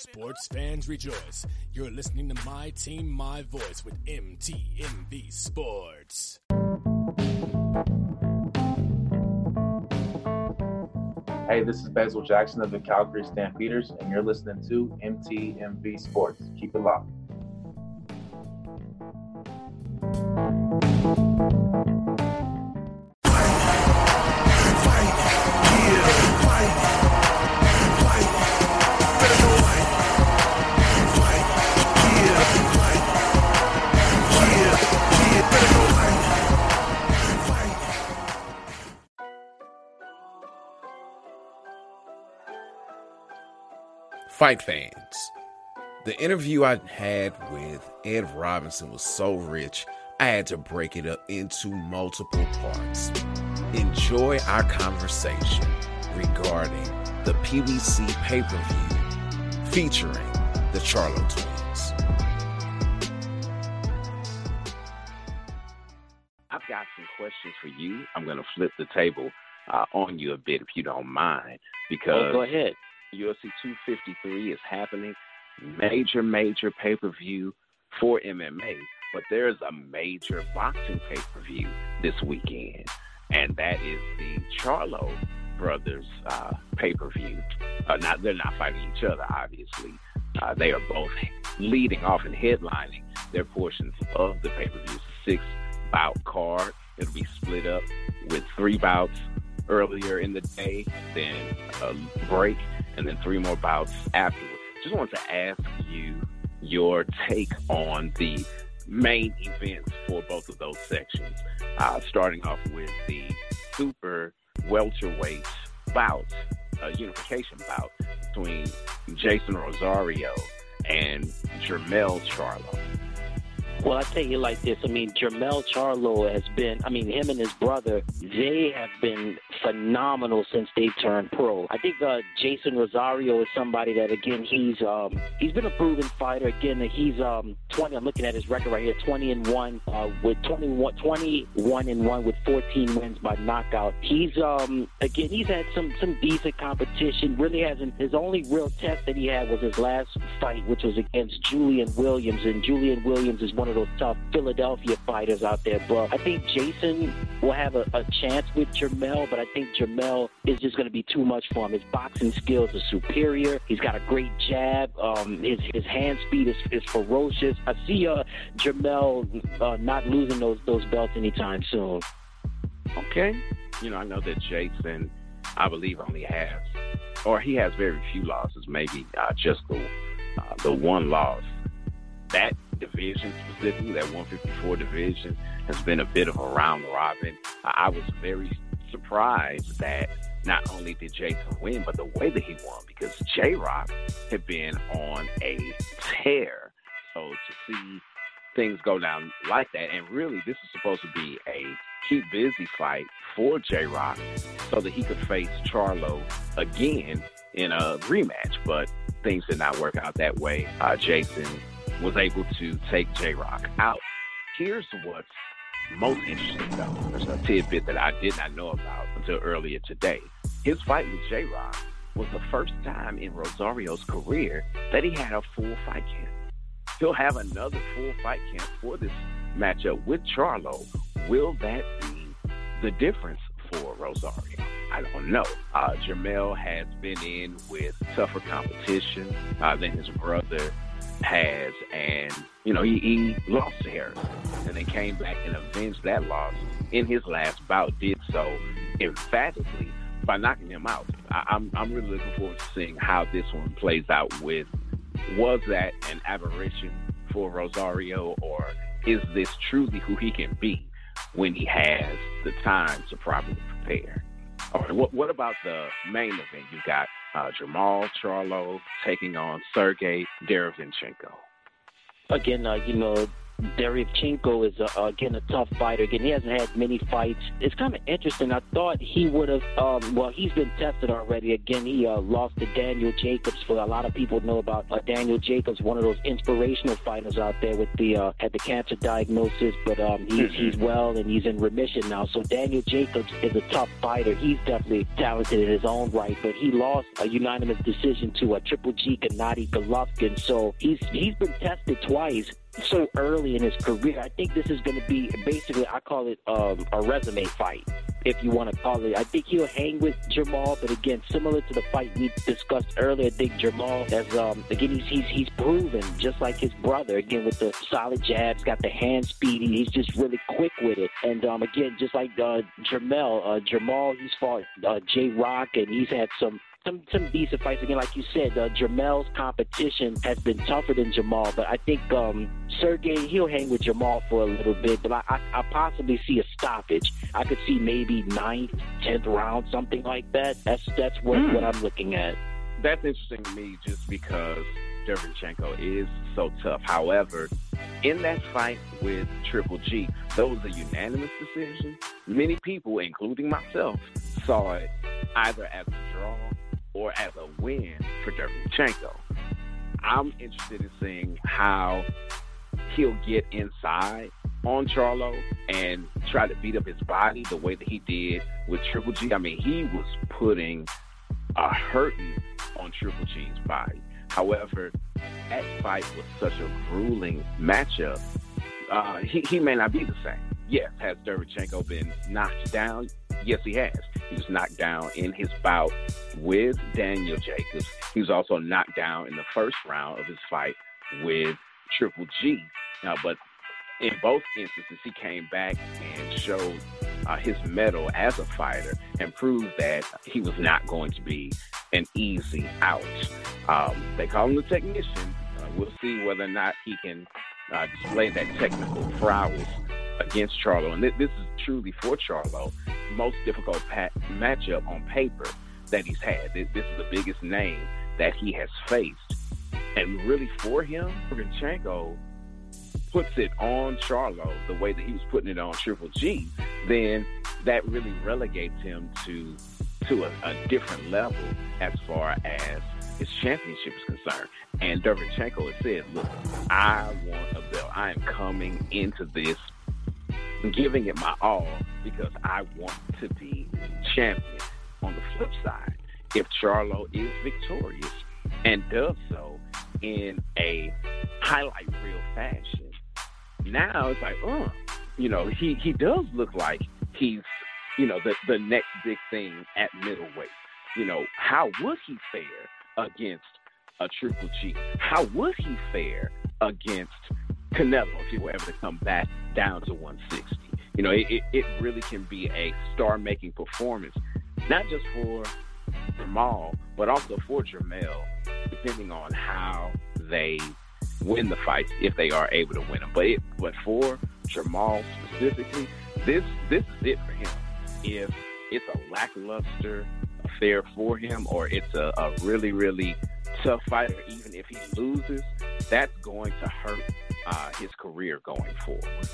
Sports fans rejoice. You're listening to My Team, My Voice with MTMV Sports. Hey, this is Basil Jackson of the Calgary Stampeders, and you're listening to MTMV Sports. Keep it locked. Fight fans, the interview I had with Ed Robinson was so rich, I had to break it up into multiple parts. Enjoy our conversation regarding the PBC pay per view featuring the Charlo twins. I've got some questions for you. I'm going to flip the table uh, on you a bit if you don't mind, because oh, go ahead. UFC 253 is happening. Major, major pay per view for MMA, but there's a major boxing pay per view this weekend, and that is the Charlo brothers uh, pay per view. Uh, they're not fighting each other, obviously. Uh, they are both leading off and headlining their portions of the pay per view. Six bout card. It'll be split up with three bouts earlier in the day, then a break, and then three more bouts afterwards. Just wanted to ask you your take on the main events for both of those sections. Uh, starting off with the super welterweight bout, uh, unification bout between Jeison Rosario and Jermell Charlo. Well, I tell you like this. I mean, Jermell Charlo has been, I mean, him and his brother, they have been phenomenal since they turned pro. I think uh, Jeison Rosario is somebody that, again, he's um, he's been a proven fighter. Again, he's um, 20. I'm looking at his record right here 20 and 1 uh, with 21, 21 and 1 with 14 wins by knockout. He's, um, again, he's had some, some decent competition. Really hasn't, his only real test that he had was his last fight, which was against Julian Williams. And Julian Williams is one of those tough Philadelphia fighters out there. But I think Jeison will have a, a chance with Jermell, but I think Jermell is just going to be too much for him. His boxing skills are superior. He's got a great jab. Um, his his hand speed is, is ferocious. I see uh, Jermell uh, not losing those those belts anytime soon. Okay, you know I know that Jason, I believe, only has, or he has very few losses. Maybe uh, just the uh, the one loss. That division specifically, that 154 division, has been a bit of a round robin. I was very surprised that not only did Jeison win, but the way that he won, because J Rock had been on a tear. So to see things go down like that, and really this is supposed to be a keep busy fight for J Rock so that he could face Charlo again in a rematch, but things did not work out that way. Uh, Jason was able to take J Rock out. Here's what's most interesting, though. There's a tidbit that I did not know about until earlier today. His fight with J Rock was the first time in Rosario's career that he had a full fight camp. He'll have another full fight camp for this matchup with Charlo. Will that be the difference for Rosario? I don't know. Uh, Jermell has been in with tougher competition uh, than his brother has, and you know he, he lost to Harrison, and then came back and avenged that loss in his last bout. Did so emphatically by knocking him out. I, I'm I'm really looking forward to seeing how this one plays out. With was that an aberration for Rosario, or is this truly who he can be when he has the time to properly prepare? All right, what what about the main event? You got uh, Jermall Charlo taking on Sergey Derevyanchenko. Again, uh, you know, Derevyanchenko is a, again a tough fighter. Again, he hasn't had many fights. It's kind of interesting. I thought he would have. Um, well, he's been tested already. Again, he uh, lost to Daniel Jacobs. For a lot of people know about uh, Daniel Jacobs, one of those inspirational fighters out there with the uh, had the cancer diagnosis, but um, he's mm-hmm. he's well and he's in remission now. So Daniel Jacobs is a tough fighter. He's definitely talented in his own right, but he lost a unanimous decision to a Triple G Gennady Golovkin. So he's he's been tested twice so early in his career. I think this is going to be basically, I call it um, a resume fight, if you want to call it. I think he'll hang with Jamal, but again, similar to the fight we discussed earlier, I think Jamal has, um, again, he's, he's, he's proven, just like his brother, again, with the solid jabs, got the hand speed, he's just really quick with it. And um, again, just like uh, Jermell, uh, Jermall, he's fought uh, J Rock, and he's had some some some decent fights. Again, like you said, uh, Jermell's competition has been tougher than Jamal, but I think um, Sergey he'll hang with Jamal for a little bit. But I, I, I possibly see a stoppage. I could see maybe ninth, tenth round, something like that. That's that's what mm. what I'm looking at. That's interesting to me, just because Derevyanchenko is so tough. However, in that fight with Triple G, that was a unanimous decision. Many people, including myself, saw it either as a or as a win for Derevyanchenko. I'm interested in seeing how he'll get inside on Charlo and try to beat up his body the way that he did with Triple G. I mean, he was putting a hurting on Triple G's body. However, that fight was such a grueling matchup. Uh, he, he may not be the same. Yes, has Derevyanchenko been knocked down? Yes, he has. He was knocked down in his bout with Daniel Jacobs. He was also knocked down in the first round of his fight with Triple G. Now, but in both instances, he came back and showed uh, his mettle as a fighter and proved that he was not going to be an easy out. Um, they call him the technician. Uh, we'll see whether or not he can uh, display that technical prowess against Charlo. And th- this is truly for Charlo most difficult pat- matchup on paper that he's had. This, this is the biggest name that he has faced. And really for him, Rinchenko puts it on Charlo the way that he was putting it on Triple G, then that really relegates him to to a, a different level as far as his championship is concerned. And Derevyanchenko has said, look, I want a belt. I am coming into this giving it my all because I want to be champion. On the flip side, if Charlo is victorious and does so in a highlight reel fashion, now it's like, oh, you know, he, he does look like he's, you know, the, the next big thing at middleweight. You know, how would he fare against a Triple G? How would he fare against Canelo if he were ever to come back down to 160. You know, it, it really can be a star making performance, not just for Jamal, but also for Jermell, depending on how they win the fights, if they are able to win them. But it, but for Jamal specifically, this this is it for him. If it's a lackluster affair for him, or it's a, a really really tough fighter, even if he loses, that's going to hurt uh, his career going forward.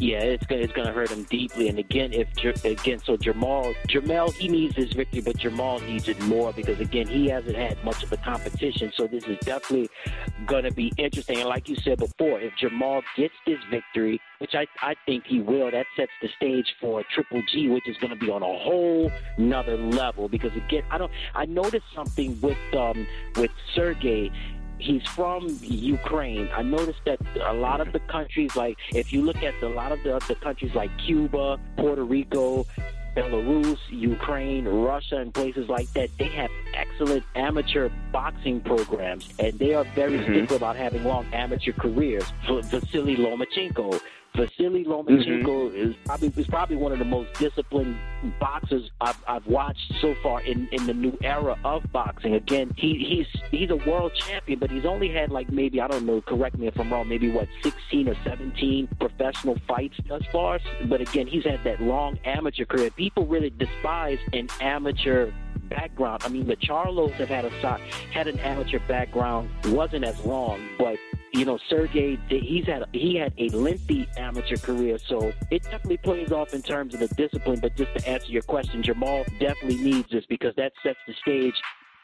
Yeah, it's gonna it's gonna hurt him deeply. And again, if again, so Jamal, Jermell, he needs this victory, but Jamal needs it more because again, he hasn't had much of a competition. So this is definitely gonna be interesting. And like you said before, if Jamal gets this victory, which I I think he will, that sets the stage for Triple G, which is gonna be on a whole another level. Because again, I don't I noticed something with um with Sergey he's from Ukraine. I noticed that a lot of the countries, like if you look at a lot of the, the countries like Cuba, Puerto Rico, Belarus, Ukraine, Russia, and places like that, they have excellent amateur boxing programs, and they are very mm-hmm. stickler about having long amateur careers. Vasily Lomachenko Vasily Lomachenko mm-hmm. is probably is probably one of the most disciplined boxers I've, I've watched so far in, in the new era of boxing. Again, he, he's he's a world champion, but he's only had like maybe I don't know. Correct me if I'm wrong. Maybe what 16 or 17 professional fights thus far. But again, he's had that long amateur career. People really despise an amateur background. I mean, the Charlos have had a had an amateur background, wasn't as long, but you know, Sergey, he's had he had a lengthy amateur career, so it definitely plays off in terms of the discipline. But just to answer your question, Jamal definitely needs this because that sets the stage.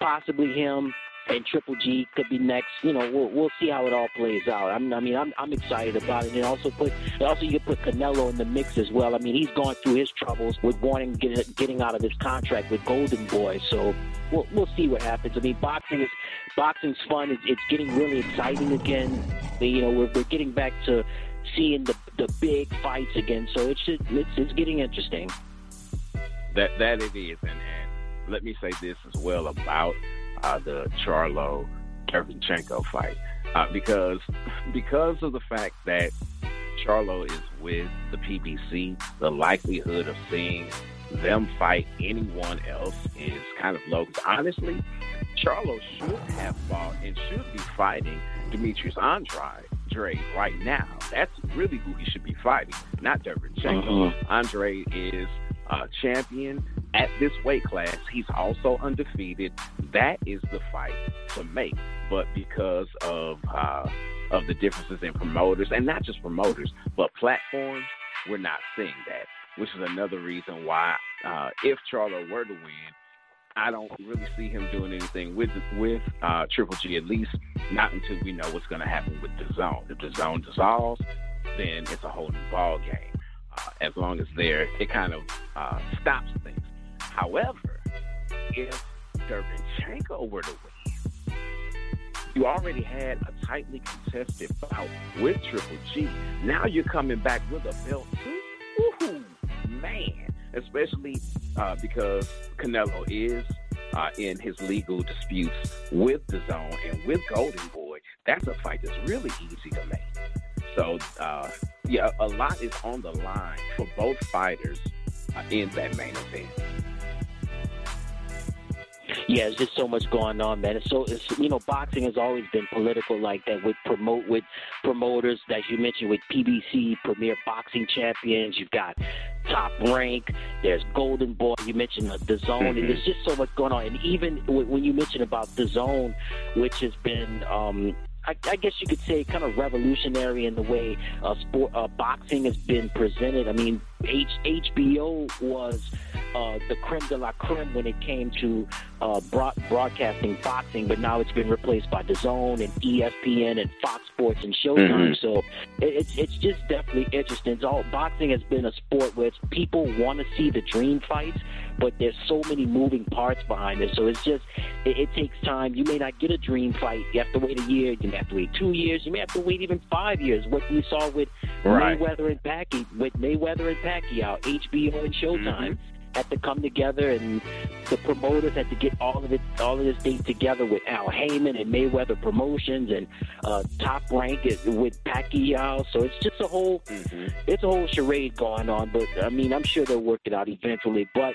Possibly him and Triple G could be next. You know, we'll we'll see how it all plays out. I'm, I mean, I'm I'm excited about it. And also put also you put Canelo in the mix as well. I mean, he's gone through his troubles with wanting get, getting out of his contract with Golden Boy. So we'll we'll see what happens. I mean, boxing is boxing's fun. It's, it's getting really exciting again. You know, we're we're getting back to seeing the the big fights again. So it's just, it's it's getting interesting. That that it is, and, and let me say this as well about uh, the Charlo Derevyanchenko fight uh, because because of the fact that Charlo is with the PBC, the likelihood of seeing them fight anyone else is kind of low. Honestly, Charlo should have fought and should be fighting Demetrius Andrade right now. That's really who he should be fighting, not Derevyanchenko. Uh-huh. Andrade is a champion at this weight class. He's also undefeated. That is the fight to make. But because of uh, of the differences in promoters, and not just promoters, but platforms, we're not seeing that. Which is another reason why, uh, if Charlo were to win, I don't really see him doing anything with with uh, Triple G. At least not until we know what's going to happen with DAZN. If the zone dissolves, then it's a whole new ball game. Uh, as long as there, it kind of uh, stops things. However, if Derevyanchenko were to win, you already had a tightly contested bout with Triple G. Now you're coming back with a belt too. Ooh, man! Especially uh, because Canelo is uh, in his legal disputes with DAZN and with Golden Boy. That's a fight that's really easy to make. So, uh, yeah, a lot is on the line for both fighters uh, in that main event. Yeah, there's just so much going on, man. It's so it's you know, boxing has always been political like that with promote with promoters that you mentioned with PBC, Premier Boxing Champions. You've got Top Rank. There's Golden Boy. You mentioned DAZN, mm-hmm. and there's just so much going on. And even when you mentioned about DAZN, which has been um, I, I, guess you could say, kind of revolutionary in the way uh, sport uh, boxing has been presented. I mean, H- HBO was uh, the creme de la creme when it came to uh, broad- broadcasting boxing, but now it's been replaced by DAZN and ESPN and Fox Sports and Showtime. Mm-hmm. So it, it's it's just definitely interesting. It's all boxing has been a sport where people want to see the dream fights, but there's so many moving parts behind it. So it's just it, it takes time. You may not get a dream fight. You have to wait a year. You may have to wait two years. You may have to wait even five years. What we saw with right. Mayweather and Pacquiao, with Mayweather and Pacquiao, HBO and Showtime. Mm-hmm had to come together, and the promoters had to get all of it, all of this thing together with Al Haymon and Mayweather Promotions and uh, Top Rank with Pacquiao. So it's just a whole, mm-hmm. it's a whole charade going on. But I mean, I'm sure they'll work it out eventually. But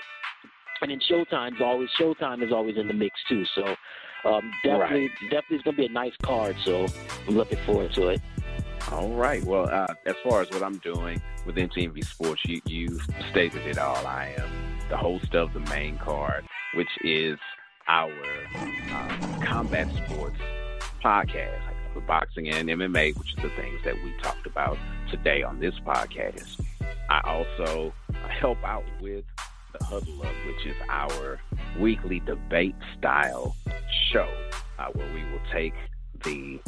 and then Showtime's always Showtime is always in the mix too. So um, definitely, right. definitely, it's gonna be a nice card. So I'm looking forward to it. All right. Well, uh, as far as what I'm doing with MTMV Sports, you you stated it all. I am the host of the main card, which is our um, combat sports podcast, like boxing and MMA, which are the things that we talked about today on this podcast. I also help out with the Huddle Up, which is our weekly debate style show, uh, where we will take the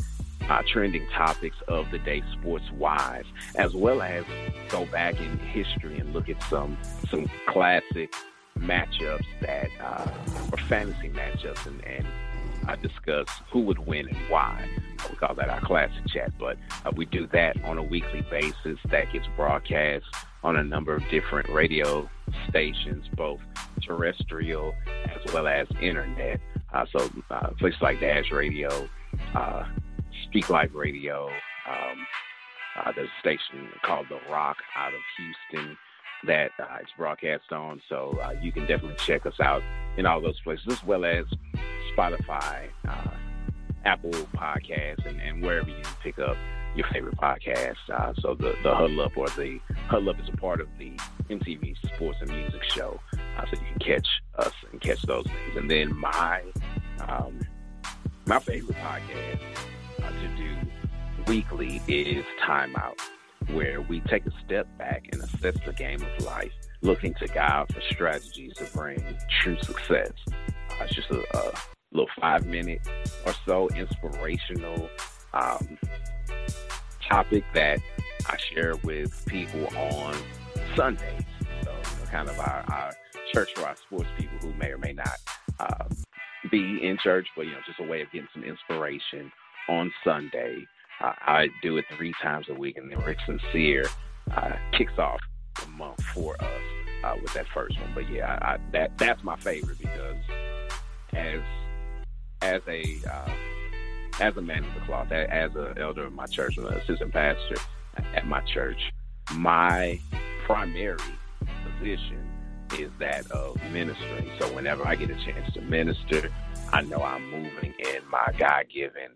uh, trending topics of the day sports wise, as well as go back in history and look at some some classic matchups that uh, or fantasy matchups and, and uh, discuss who would win and why. We call that our classic chat, but uh, we do that on a weekly basis. That gets broadcast on a number of different radio stations, both terrestrial as well as internet. Uh, so uh, places like Dash Radio, uh, Speak Life Radio. Um, uh, there's a station called The Rock out of Houston that uh, it's broadcast on. So uh, you can definitely check us out in all those places, as well as Spotify, uh, Apple Podcasts, and, and, wherever you pick up your favorite podcast. Uh, so the, the Huddle Up or the Huddle Up is a part of the MTMV Sports and Music Show. Uh, so you can catch us and catch those things. And then my um, my favorite podcast to do weekly is Timeout, where we take a step back and assess the game of life, looking to God for strategies to bring true success. Uh, it's just a, a, little five minute or so inspirational um, topic that I share with people on Sundays. So, you know, kind of our, our church for our sports people who may or may not uh, be in church, but you know, just a way of getting some inspiration on Sunday. Uh, I do it three times a week, and then Rick Sincere uh, kicks off the month for us uh, with that first one. But yeah, I, I, that that's my favorite because as as a uh, as a man of the cloth, as an elder of my church, an assistant pastor at my church, my primary position is that of ministering. So whenever I get a chance to minister, I know I'm moving in my God given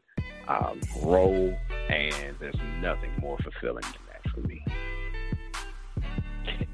um, role, and there's nothing more fulfilling than that for me.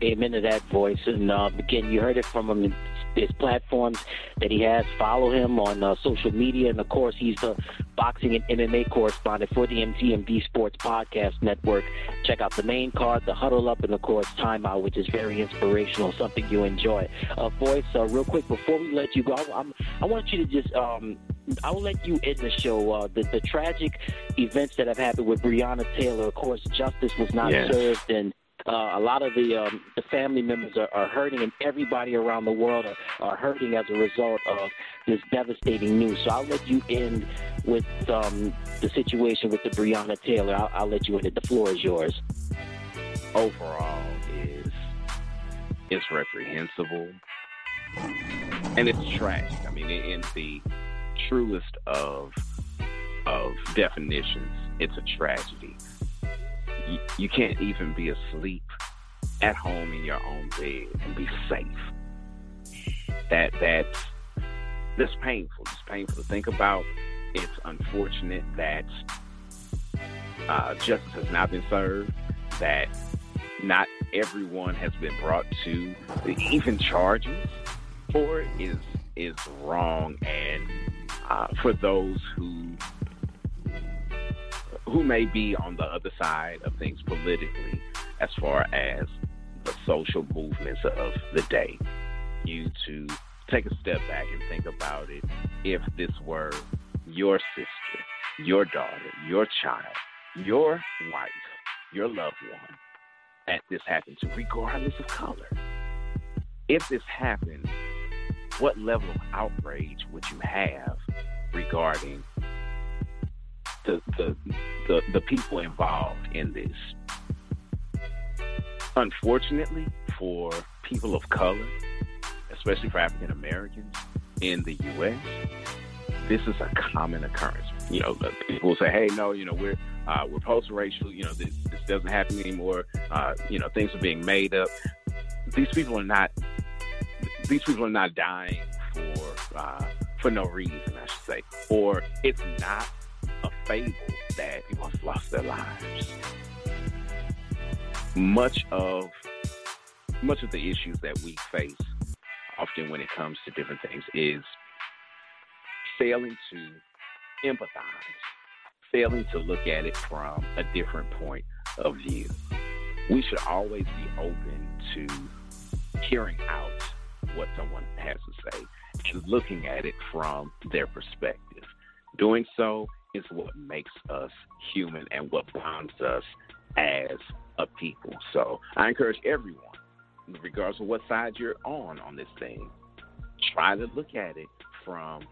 Amen to that voice. And uh, again, you heard it from him his platforms that he has. Follow him on uh, social media, and of course, he's the boxing and MMA correspondent for the MTMV Sports Podcast Network. Check out the main card, the huddle up, and of course, timeout, which is very inspirational, something you enjoy. Uh, voice, uh, real quick before we let you go, I'm, i want you to just. Um, I'll let you end the show. Uh, the, the tragic events that have happened with Breonna Taylor. Of course, justice was not yes. served, and uh, a lot of the um, the family members are, are hurting, and everybody around the world are, are hurting as a result of this devastating news. So I'll let you end with um, the situation with the Breonna Taylor. I'll, I'll let you end it. The floor is yours. Overall, is it's reprehensible and it's tragic. I mean, in the truest of of definitions, it's a tragedy you, you can't even be asleep at home in your own bed and be safe. That that's that's painful. It's painful to think about. It's unfortunate that uh, justice has not been served. That not everyone has been brought to even charges for it is is wrong. And uh, for those who who may be on the other side of things politically as far as the social movements of the day. You to take a step back and think about it. If this were your sister, your daughter, your child, your wife, your loved one that this happened to, regardless of color. If this happened, what level of outrage would you have regarding the, the the the people involved in this. Unfortunately, for people of color, especially for African Americans in the U.S., this is a common occurrence. You know, people say, "Hey, no, you know, we're uh, we're post-racial. You know, this, this doesn't happen anymore. Uh, you know, things are being made up." These people are not. These people are not dying for uh, for no reason, I should say, or it's not a fable that people have lost their lives. Much of much of the issues that we face often when it comes to different things is failing to empathize, failing to look at it from a different point of view. We should always be open to hearing out what someone has to say and looking at it from their perspective. Doing so is what makes us human and what bonds us as a people. So I encourage everyone, regardless of what side you're on on this thing, try to look at it from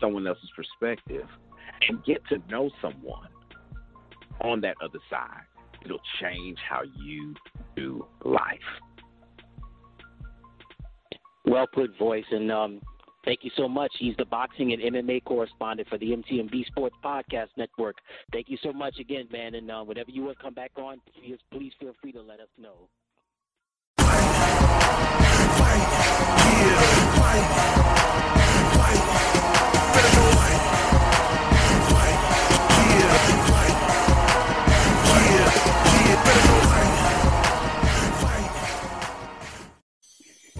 someone else's perspective and get to know someone on that other side. It'll change how you do life. Well put, voice. And um, Thank you so much. He's the boxing and MMA correspondent for the MTMV Sports Podcast Network. Thank you so much again, man. And uh, whenever you want to come back on, please, feel free to let us know. Fight,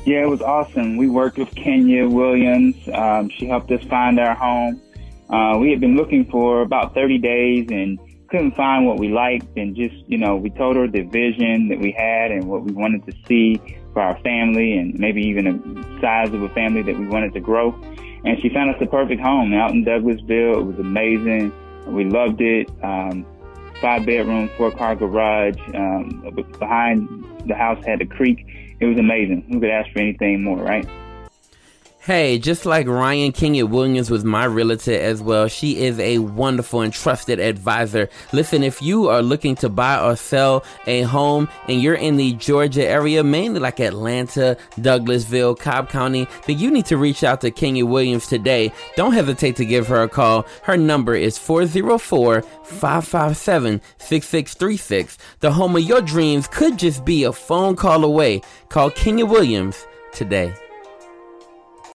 Yeah, it was awesome. We worked with Kenya Williams. Um, she helped us find our home. Uh, we had been looking for about 30 days and couldn't find what we liked. And just, you know, we told her the vision that we had and what we wanted to see for our family and maybe even a size of a family that we wanted to grow. And she found us the perfect home out in Douglasville. It was amazing. We loved it. Um, five bedroom, four car garage. Um, behind the house had a creek it was amazing. Who could ask for anything more, right? Hey, just like Ryan Kenya Williams was my realtor as well, she is a wonderful and trusted advisor. Listen, if you are looking to buy or sell a home and you're in the Georgia area, mainly like Atlanta, Douglasville, Cobb County, then you need to reach out to Kenya Williams today. Don't hesitate to give her a call. Her number is 404 557 6636. The home of your dreams could just be a phone call away. Call Kenya Williams today.